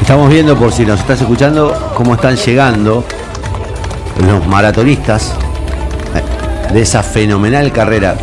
Estamos viendo, por si nos estás escuchando, cómo están llegando los maratonistas de esa fenomenal carrera.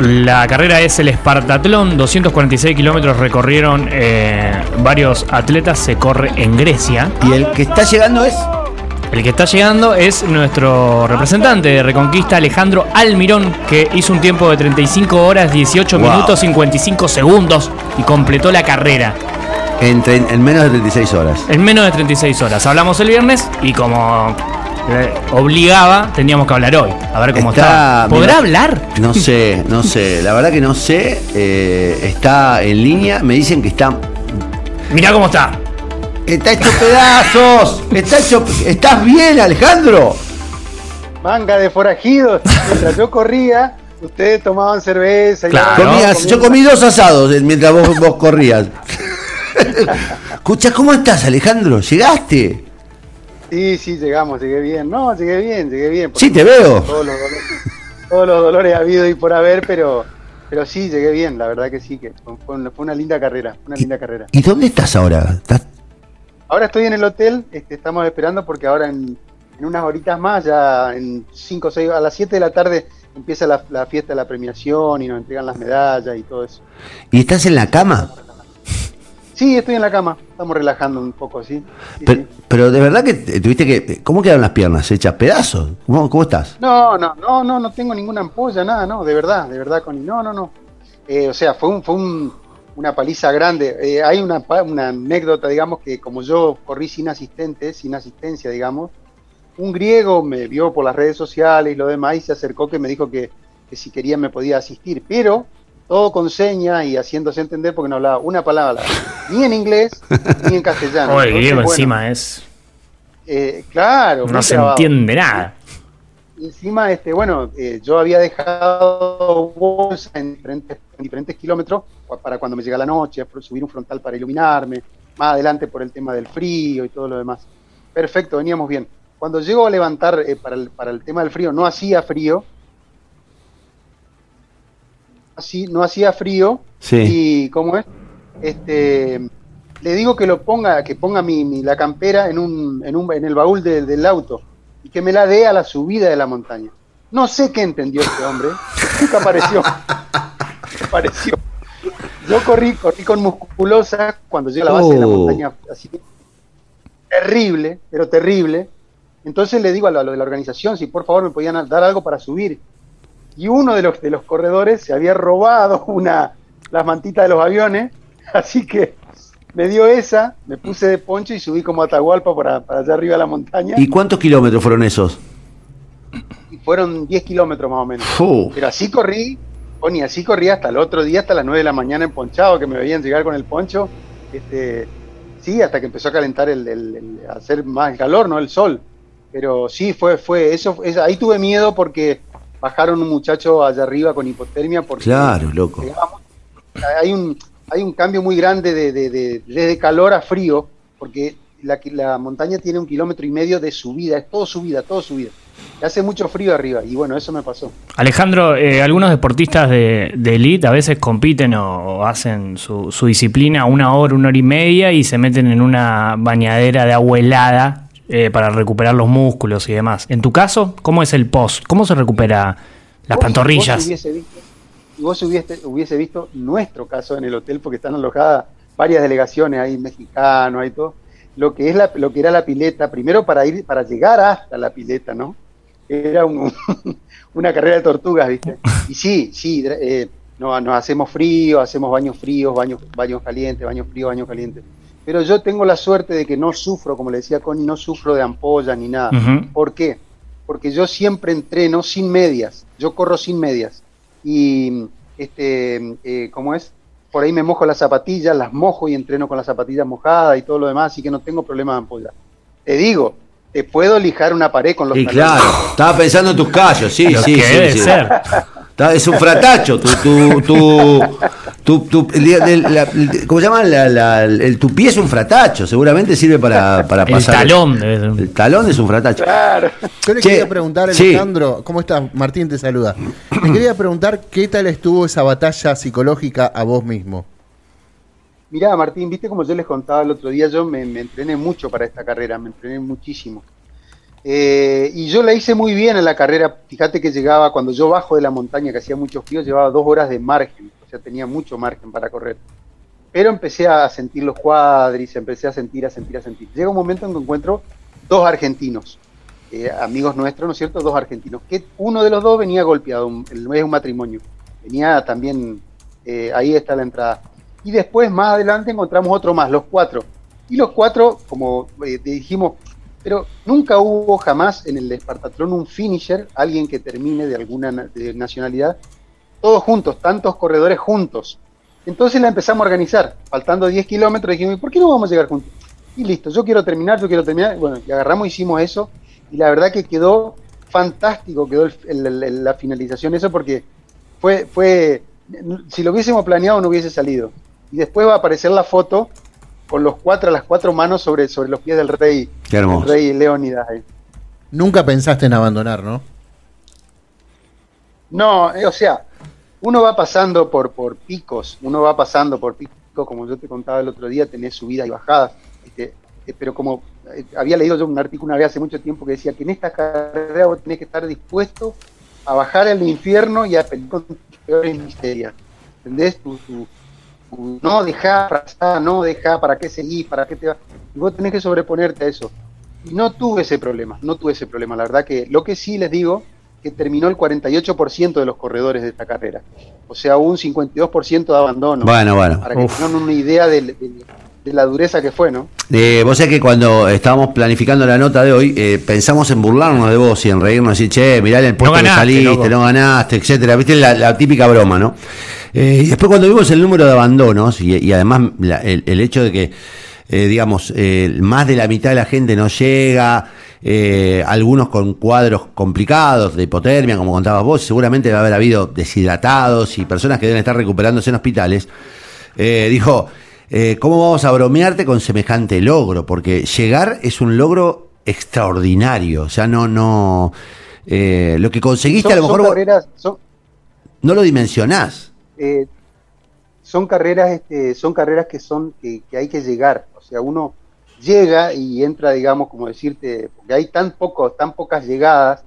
La carrera es el Espartatlón, 246 kilómetros recorrieron eh, varios atletas, se corre en Grecia. Y el que está llegando es El que está llegando es nuestro representante de Reconquista, Alejandro Almirón, que hizo un tiempo de 35 horas, 18 Wow. minutos, 55 segundos y completó la carrera en, en menos de 36 horas. en menos de 36 horas. Hablamos el viernes y como eh, obligaba, teníamos que hablar hoy. A ver cómo Está- está. ¿Podrá mira, hablar? No sé, no sé. La verdad que no sé. eh, está en línea. Me dicen que está. Mirá cómo está. Está hecho pedazos. Está hecho. ¿Estás bien, Alejandro? Manga de forajidos. Mientras yo corría, ustedes tomaban cerveza. y Claro. Comías- yo comí dos asados eh, mientras vos, vos corrías. Escucha, ¿cómo estás, Alejandro? ¿Llegaste? Sí, sí, llegamos, llegué bien. No, llegué bien, llegué bien. Sí, te veo. Todos los dolores, todos los dolores ha habido y por haber, pero, pero sí, llegué bien. La verdad que sí, que fue, fue una, fue una linda carrera. Una linda carrera. ¿Y dónde estás ahora? ¿Estás- Ahora estoy en el hotel, este, estamos esperando porque ahora en, en unas horitas más, ya en 5 o 6, a las 7 de la tarde empieza la, la fiesta de la premiación y nos entregan las medallas y todo eso. ¿Y estás en la cama? Sí, estoy en la cama, estamos relajando un poco, ¿sí? Sí, Pero, sí. pero de verdad que te- tuviste que. ¿Cómo quedaron las piernas? ¿Hechas pedazos? ¿Cómo, cómo estás? No, no, no, no, no tengo ninguna ampolla, nada, no, de verdad, de verdad, Connie, no, no, no. Eh, o sea, fue, un, fue un- una paliza grande. Eh, hay una, pa- una anécdota, digamos, que como yo corrí sin asistente, sin asistencia, digamos, un griego me vio por las redes sociales y lo demás y se acercó que me dijo que, que si quería me podía asistir, pero todo con señas y haciéndose entender porque no hablaba una palabra, ni en inglés ni en castellano. Oh, el Entonces, griego bueno, encima es. eh, claro, No se trabado. entiende nada. Encima, este, bueno, eh, yo había dejado bolsa en diferentes, en diferentes kilómetros pa- para cuando me llega la noche, subir un frontal para iluminarme, más adelante por el tema del frío y todo lo demás. Perfecto, veníamos bien. Cuando llego a levantar eh, para, el, para el tema del frío, no hacía frío, así, no hacía frío, Sí. y ¿cómo es? Este, le digo que lo ponga, que ponga mi, mi- la campera en un, en un, en el baúl de- del auto y que me la dé a la subida de la montaña. No sé qué entendió este hombre, nunca apareció. apareció. Yo corrí, corrí con musculosa cuando llegué a la base de la Oh. montaña, así terrible, pero terrible. Entonces le digo a lo, a lo de la organización si por favor me podían dar algo para subir. Y uno de los, de los corredores se había robado una, las mantitas de los aviones, así que me dio esa, me puse de poncho y subí como Atahualpa para, para allá arriba de la montaña. ¿Y cuántos kilómetros fueron esos? Y fueron 10 kilómetros más o menos. Pero así corrí, Oni, así corrí hasta el otro día, hasta las 9 de la mañana en ponchado, que me veían llegar con el poncho. Este, sí, hasta que empezó a calentar el, el- el- a hacer más el calor, no el sol. Pero sí, fue, fue, eso, es- ahí tuve miedo porque bajaron un muchacho allá arriba con hipotermia porque Claro, loco. digamos, hay un, hay un cambio muy grande de, de, de- desde calor a frío, porque la, la montaña tiene un kilómetro y medio de subida, es todo subida, todo subida. Hace mucho frío arriba, y bueno, eso me pasó. Alejandro, eh, algunos deportistas de, de elite a veces compiten o, o hacen su, su disciplina una hora, una hora y media y se meten en una bañadera de agua helada eh, para recuperar los músculos y demás. En tu caso, ¿cómo es el post? ¿Cómo se recupera las pantorrillas? Visto, y vos hubiese, hubiese visto nuestro caso en el hotel, porque están alojadas varias delegaciones, hay mexicanos, hay todo. Lo que es la, lo que era la pileta, primero para ir, para llegar hasta la pileta, ¿no? Era un- una carrera de tortugas, ¿viste? Y sí, sí, eh, no, nos hacemos frío, hacemos baños fríos, baños, baños calientes, baños fríos, baños calientes. Pero yo tengo la suerte de que no sufro, como le decía Connie, no sufro de ampollas ni nada. Ujú. ¿Por qué? porque yo siempre entreno sin medias, yo corro sin medias. Y, este, eh, ¿cómo es? Por ahí me mojo las zapatillas, las mojo y entreno con las zapatillas mojadas y todo lo demás, así que no tengo problema de ampolla. Te digo, te puedo lijar una pared con los Y claro, estaba pensando en tus callos, sí, sí, sí. debe sí. ser. Está- Es un fratacho, tu, tu, tu, tu, tu- el- el- la- el- ¿cómo se llama? La- la- el, tu pie es un fratacho, seguramente sirve para, para El pasar. talón debe ser. El talón es un fratacho. Claro. Yo le Che, quería preguntar, sí. Alejandro, ¿cómo estás? Martín te saluda. Le quería preguntar qué tal estuvo esa batalla psicológica a vos mismo. Mirá, Martín, viste como yo les contaba el otro día, yo me, me entrené mucho para esta carrera, me entrené muchísimo. Eh, y yo la hice muy bien en la carrera, fíjate que llegaba, cuando yo bajo de la montaña, que hacía mucho frío, llevaba dos horas de margen, o sea, tenía mucho margen para correr. Pero empecé a sentir los cuadris, empecé a sentir, a sentir, a sentir. Llega un momento en que encuentro dos argentinos, eh, amigos nuestros, ¿no es cierto? Dos argentinos, que uno de los dos venía golpeado, un- es un matrimonio, venía también, eh, ahí está la entrada. Y después, más adelante, encontramos otro más, los cuatro. Y los cuatro, como dijimos, pero nunca hubo jamás en el Espartatlón un finisher, alguien que termine de alguna na- de nacionalidad, todos juntos, tantos corredores juntos. Entonces la empezamos a organizar, faltando 10 kilómetros, dijimos, ¿por qué no vamos a llegar juntos? Y listo, yo quiero terminar, yo quiero terminar. Bueno, y agarramos, hicimos eso, y la verdad que quedó fantástico, quedó el- el- la finalización, eso porque fue, fue, si lo hubiésemos planeado no hubiese salido. Y después va a aparecer la foto con los cuatro, las cuatro manos sobre, sobre los pies del rey, Qué hermoso. el rey Leónidas. Nunca pensaste en abandonar, ¿no? No, eh, o sea, uno va pasando por, por picos, uno va pasando por picos, como yo te contaba el otro día, tenés subidas y bajadas, este, eh, pero como eh, había leído yo un artículo una vez hace mucho tiempo que decía que en esta carrera vos tenés que estar dispuesto a bajar al infierno y a pelear con tus peores miserias, ¿entendés? Tu- no deja no deja, ¿para qué seguir? ¿Para qué te va? Y vos tenés que sobreponerte a eso. Y no tuve ese problema, no tuve ese problema. La verdad que lo que sí les digo, que terminó el 48% de los corredores de esta carrera. O sea, un 52% de abandono. Bueno, bueno. Para que Uf. tengan una idea del- del- de, la dureza que fue, ¿no? Eh, vos sabés que cuando estábamos planificando la nota de hoy, eh, pensamos en burlarnos de vos y en reírnos, decir, che, mirá el puesto ganaste, que saliste, loco. no ganaste, etcétera. Viste la, la típica broma, ¿no? Eh, y después cuando vimos el número de abandonos y, y además la- el, el hecho de que, eh, digamos, eh, más de la mitad de la gente no llega, algunos con cuadros complicados de hipotermia, como contabas vos, seguramente va a haber habido deshidratados y personas que deben estar recuperándose en hospitales. Dijo, ¿cómo vamos a bromearte con semejante logro? Porque llegar es un logro extraordinario. O sea, no, no. lo que conseguiste Son, a lo mejor carreras, son, no lo dimensionás. Eh, son carreras, este, son carreras que son que, que hay que llegar. O sea, uno llega y entra, digamos, como decirte, porque hay tan poco, tan pocas llegadas,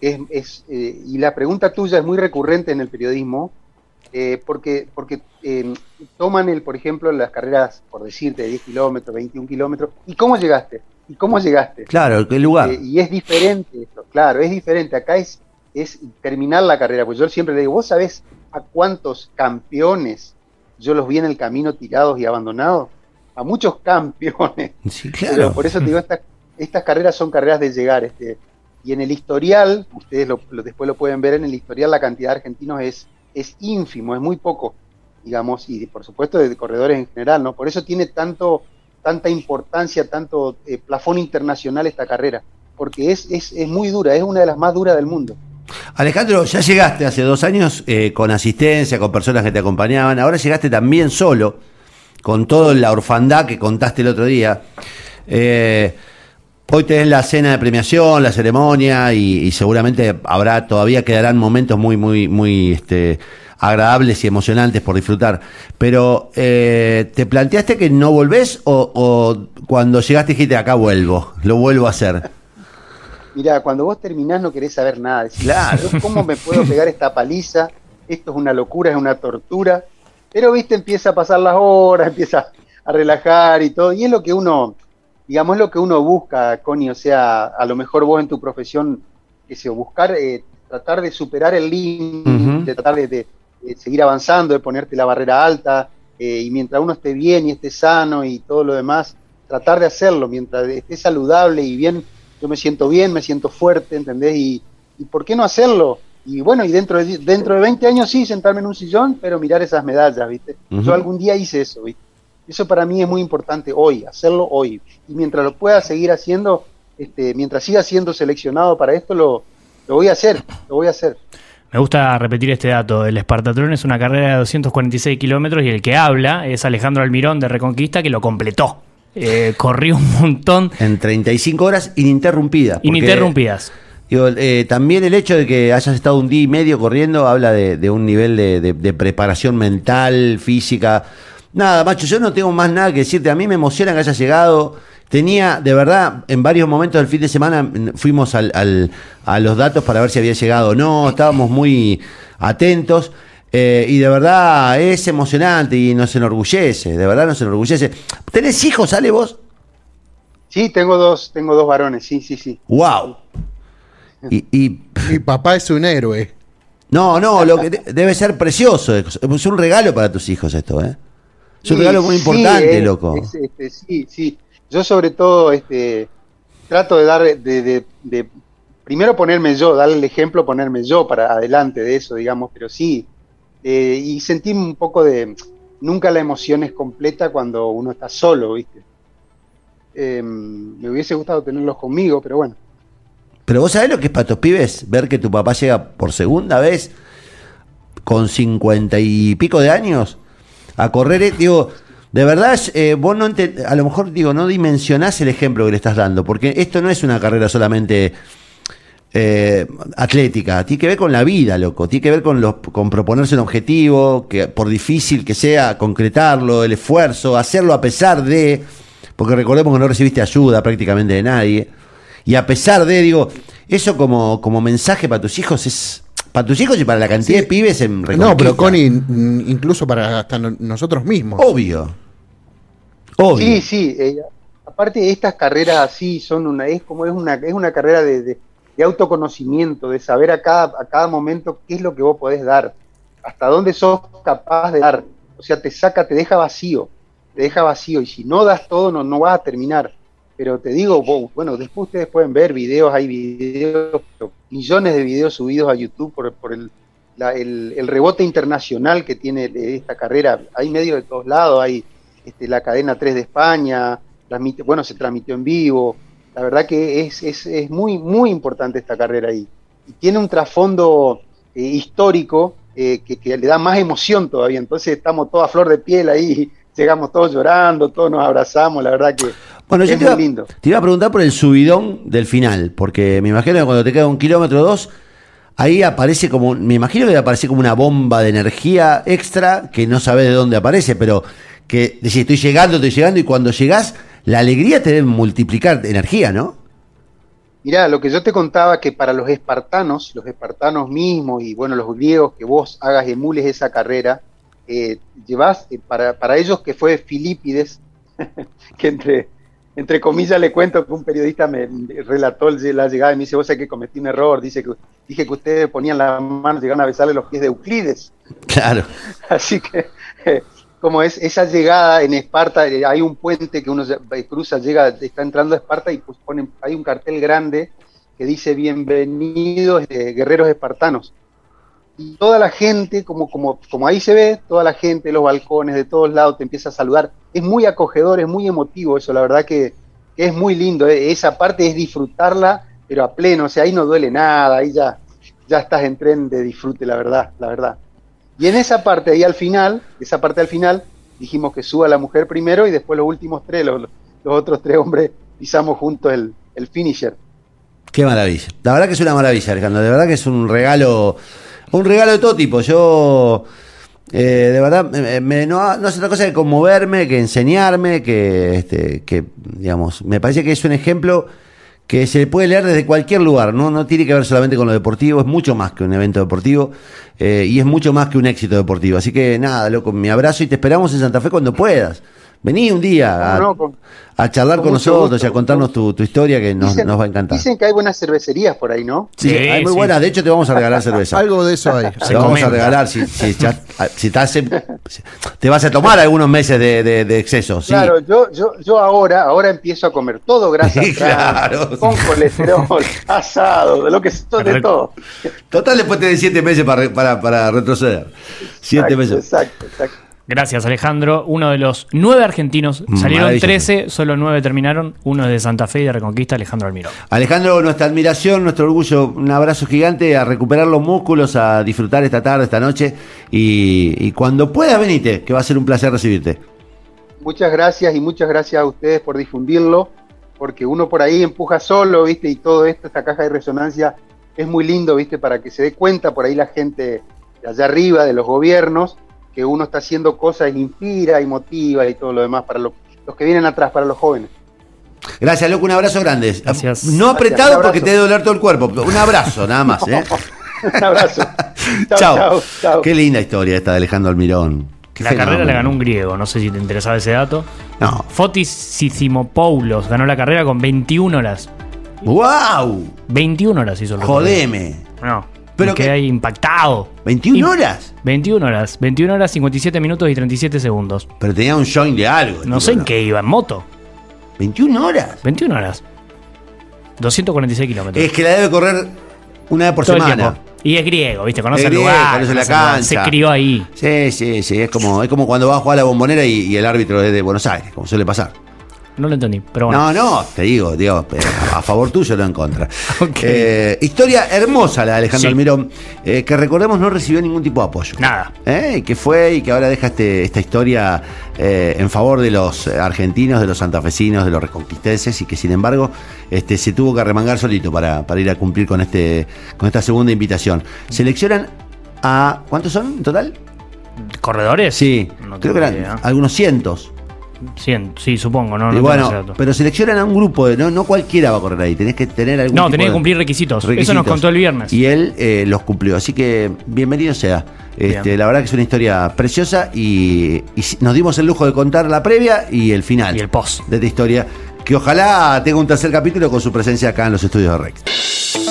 que es, es, eh, y la pregunta tuya es muy recurrente en el periodismo, eh, porque, porque eh, toman el, por ejemplo, las carreras, por decirte, de 10 kilómetros, 21 kilómetros, ¿y cómo llegaste? ¿Y cómo llegaste? Claro, qué lugar. Eh, y es diferente esto, claro, es diferente. Acá es, es terminar la carrera, pues yo siempre le digo, ¿vos sabés a cuántos campeones yo los vi en el camino tirados y abandonados? A muchos campeones. sí, Pero claro. por eso te digo, estas, estas carreras son carreras de llegar. Este, y en el historial, ustedes lo, lo- después lo pueden ver, en el historial la cantidad de argentinos es, es ínfimo, es muy poco, digamos, y por supuesto de corredores en general, ¿no? Por eso tiene tanto, tanta importancia, tanto eh, plafón internacional esta carrera, porque es, es, es muy dura, es una de las más duras del mundo. Alejandro, ya llegaste hace dos años eh, con asistencia, con personas que te acompañaban. Ahora llegaste también solo, con toda la orfandad que contaste el otro día. Eh, hoy tenés la cena de premiación, la ceremonia y, seguramente habrá, todavía quedarán momentos muy, muy, muy este, agradables y emocionantes por disfrutar. Pero, eh, ¿te planteaste que no volvés o, o cuando llegaste dijiste acá vuelvo, lo vuelvo a hacer? Mira, cuando vos terminás no querés saber nada. Decís, Claro. "¿Yo ¿Cómo me puedo pegar esta paliza? Esto es una locura, es una tortura. Pero, viste, empieza a pasar las horas, empieza a relajar y todo. Y es lo que uno, digamos, es lo que uno busca, Connie. O sea, a lo mejor vos en tu profesión, que sea, buscar, eh, tratar de superar el límite, de tratar de, de- de seguir avanzando, de ponerte la barrera alta. eh, y mientras uno esté bien y esté sano y todo lo demás, tratar de hacerlo. Mientras esté saludable y bien yo me siento bien, me siento fuerte, ¿entendés? Y, y ¿por qué no hacerlo? Y bueno, y dentro de, dentro de 20 años sí, sentarme en un sillón, pero mirar esas medallas, ¿viste? Yo algún día hice eso, ¿viste? Eso para mí es muy importante hoy, hacerlo hoy. Y mientras lo pueda seguir haciendo, este, mientras siga siendo seleccionado para esto, lo, lo voy a hacer, lo voy a hacer. Me gusta repetir este dato. El Espartatrón es una carrera de 246 kilómetros y el que habla es Alejandro Almirón de Reconquista que lo completó. Eh, corrió un montón En 35 horas ininterrumpida. ininterrumpidas. digo, eh, también el hecho de que hayas estado un día y medio corriendo habla de, de un nivel de, de- de preparación mental, física. Nada, macho, yo no tengo más nada que decirte. A mí me emociona que hayas llegado. Tenía, de verdad, en varios momentos del fin de semana fuimos al- al- a los datos para ver si había llegado o no. Estábamos muy atentos. Eh, y de verdad es emocionante y nos enorgullece. De verdad nos enorgullece. ¿Tenés hijos, Ale, vos? Sí, tengo dos, tengo dos varones, sí, sí, sí. ¡Wow! Y, y- Mi papá es un héroe. no, no, lo que de- debe ser precioso. Es un regalo para tus hijos esto, ¿eh? Es un Sí, regalo muy sí, importante, es- loco. es, este, sí, sí. Yo sobre todo este, trato de dar, de, de- de primero ponerme yo, darle el ejemplo, ponerme yo para adelante de eso, digamos, pero sí. Eh, y sentí un poco de, nunca la emoción es completa cuando uno está solo, ¿viste? Eh, me hubiese gustado tenerlos conmigo, pero bueno. Pero vos sabés lo que es para tus pibes ver que tu papá llega por segunda vez con cincuenta y pico de años a correr. eh, Digo, de verdad, eh, vos no a lo mejor digo, no dimensionás el ejemplo que le estás dando, porque esto no es una carrera solamente eh, atlética, tiene que ver con la vida, loco, tiene que ver con, los, con proponerse un objetivo, que por difícil que sea, concretarlo, el esfuerzo, hacerlo a pesar de, porque recordemos que no recibiste ayuda prácticamente de nadie, y a pesar de, digo, eso como, como mensaje para tus hijos es, para tus hijos y para la cantidad Sí. de pibes en No, pero Connie, incluso para hasta no- nosotros mismos. Obvio. Obvio. Sí, sí. eh, aparte estas carreras así son una, es como es una, es una carrera de, de- de autoconocimiento, de saber a cada, a cada momento qué es lo que vos podés dar, hasta dónde sos capaz de dar. O sea, te saca, te deja vacío, te deja vacío. Y si no das todo, no, no vas a terminar. Pero te digo, vos, bueno, después ustedes pueden ver videos, hay videos, millones de videos subidos a YouTube por, por el, la- el, el rebote internacional que tiene esta carrera. Hay medios de todos lados, hay este, la cadena 3 de España, bueno, se transmitió en vivo. La verdad que es, es, es muy, muy importante esta carrera ahí. Y tiene un trasfondo eh, histórico eh, que, que le da más emoción todavía. Entonces estamos todos a flor de piel ahí, llegamos todos llorando, todos nos abrazamos, la verdad que Bueno, yo es te muy iba, lindo. te iba a preguntar por el subidón del final, porque me imagino que cuando te queda un kilómetro o dos, ahí aparece como, me imagino que aparece como una bomba de energía extra que no sabes de dónde aparece, pero que decís, estoy llegando, estoy llegando, y cuando llegás, la alegría te debe multiplicar energía, ¿no? Mirá, lo que yo te contaba que para los espartanos, los espartanos mismos y bueno, los griegos, que vos hagas, emules esa carrera, eh, llevas, eh, para, para ellos que fue Filipides, que entre, entre comillas le cuento que un periodista me me relató el- la llegada y me dice, vos sabés que cometí un error, dice que dije que ustedes ponían las manos, llegaron a besarle los pies de Euclides. Claro. Así que, eh, como es esa llegada en Esparta, eh, hay un puente que uno cruza, llega, está entrando a Esparta y pues ponen, hay un cartel grande que dice bienvenidos eh, guerreros espartanos. Y toda la gente, como, como, como ahí se ve, toda la gente, los balcones de todos lados te empieza a saludar. Es muy acogedor, es muy emotivo eso, la verdad que, que es muy lindo. eh, Esa parte es disfrutarla, pero a pleno, o sea, ahí no duele nada, ahí ya, ya estás en tren de disfrute, la verdad, la verdad. Y en esa parte, ahí al final, esa parte al final, dijimos que suba la mujer primero y después los últimos tres, los, otros tres hombres, pisamos juntos el, el finisher. Qué maravilla. La verdad que es una maravilla, Alejandro. De verdad que es un regalo, un regalo de todo tipo. Yo, eh, de verdad, me- me- no, no hace otra cosa que conmoverme, que enseñarme, que, este, que, digamos, me parece que es un ejemplo que se puede leer desde cualquier lugar, ¿no? No tiene que ver solamente con lo deportivo, es mucho más que un evento deportivo eh, y es mucho más que un éxito deportivo. Así que nada, loco, mi abrazo y te esperamos en Santa Fe cuando puedas. Vení un día a, No, no, con- a charlar con, nosotros gusto, y a contarnos tu, tu historia que nos, Dicen- nos va a encantar. Dicen que hay buenas cervecerías por ahí, ¿no? Sí, Sí, hay muy sí. buenas. De hecho, te vamos a regalar cerveza. Algo de eso hay. Te vamos comenta. a regalar si, si, ya- si te vas a tomar algunos meses de, de- de exceso. Sí. Claro, yo, yo, yo ahora, ahora empiezo a comer todo grasa Claro. con colesterol, asado, de lo que de todo. Total, después tenés siete meses para, re- para, para retroceder. Siete Exacto, meses. Exacto, exacto. Gracias, Alejandro. Uno de los nueve argentinos. Salieron Maravilloso. 13, solo nueve terminaron. Uno es de Santa Fe y de Reconquista, Alejandro Almirón. Alejandro, nuestra admiración, nuestro orgullo, un abrazo gigante, a recuperar los músculos, a disfrutar esta tarde, esta noche. Y, y cuando puedas, venite, que va a ser un placer recibirte. Muchas gracias y muchas gracias a ustedes por difundirlo, porque uno por ahí empuja solo, ¿viste? Y todo esto, esta caja de resonancia, es muy lindo, ¿viste? Para que se dé cuenta por ahí la gente de allá arriba, de los gobiernos, que uno está haciendo cosas y inspira y motiva y todo lo demás para los, los que vienen atrás, para los jóvenes. Gracias, loco, un abrazo grande. Gracias. No apretado porque te debe doler todo el cuerpo. Un abrazo, nada más. ¿eh? Un abrazo. Chao. chao, chao, chao. Qué linda historia esta de Alejandro Almirón. Qué La carrera la ganó un griego, no sé si te interesaba ese dato. No. Fotis Sissimopoulos ganó la carrera con 21 horas. ¡Wow! 21 horas hizo el recorrido. Jodeme. No, Pero que- quedé ahí impactado. ¿21 Y- horas? 21 horas. 21 horas, 57 minutos y 37 segundos. Pero tenía un join de algo. No sé en qué iba, en moto. ¿21 horas? 21 horas. 246 kilómetros. Es que la debe correr una vez por Todo semana. Y es griego, ¿viste? Conoce Es el griego, lugar. conoce la cancha. Se crió ahí. Sí, sí, sí. Es como, es como cuando vas a jugar a la bombonera y, y el árbitro es de Buenos Aires, como suele pasar. No lo entendí, pero bueno. No, no, te digo, digo, a favor tuyo, no en contra. Ok. Eh, historia hermosa la de Alejandro Sí. Almirón, eh, que recordemos no recibió ningún tipo de apoyo. Nada. Eh, que fue y que ahora deja este, esta historia eh, en favor de los argentinos, de los santafesinos, de los reconquistenses y que sin embargo este, se tuvo que arremangar solito para, para ir a cumplir con, este, con esta segunda invitación. Seleccionan a... ¿Cuántos son en total? ¿Corredores? Sí, No creo que eran idea. algunos cientos. Cien, sí, supongo. No, no bueno, pero seleccionan a un grupo, de, no, no cualquiera va a correr ahí, tenés que tener algún No, tipo tenés que cumplir requisitos. Eso nos contó el viernes. Y él eh, los cumplió, así que bienvenido sea. Este, Bien. la verdad que es una historia preciosa y, y nos dimos el lujo de contar la previa y el final Y el post. de esta historia, que ojalá tenga un tercer capítulo con su presencia acá en los estudios de Rex.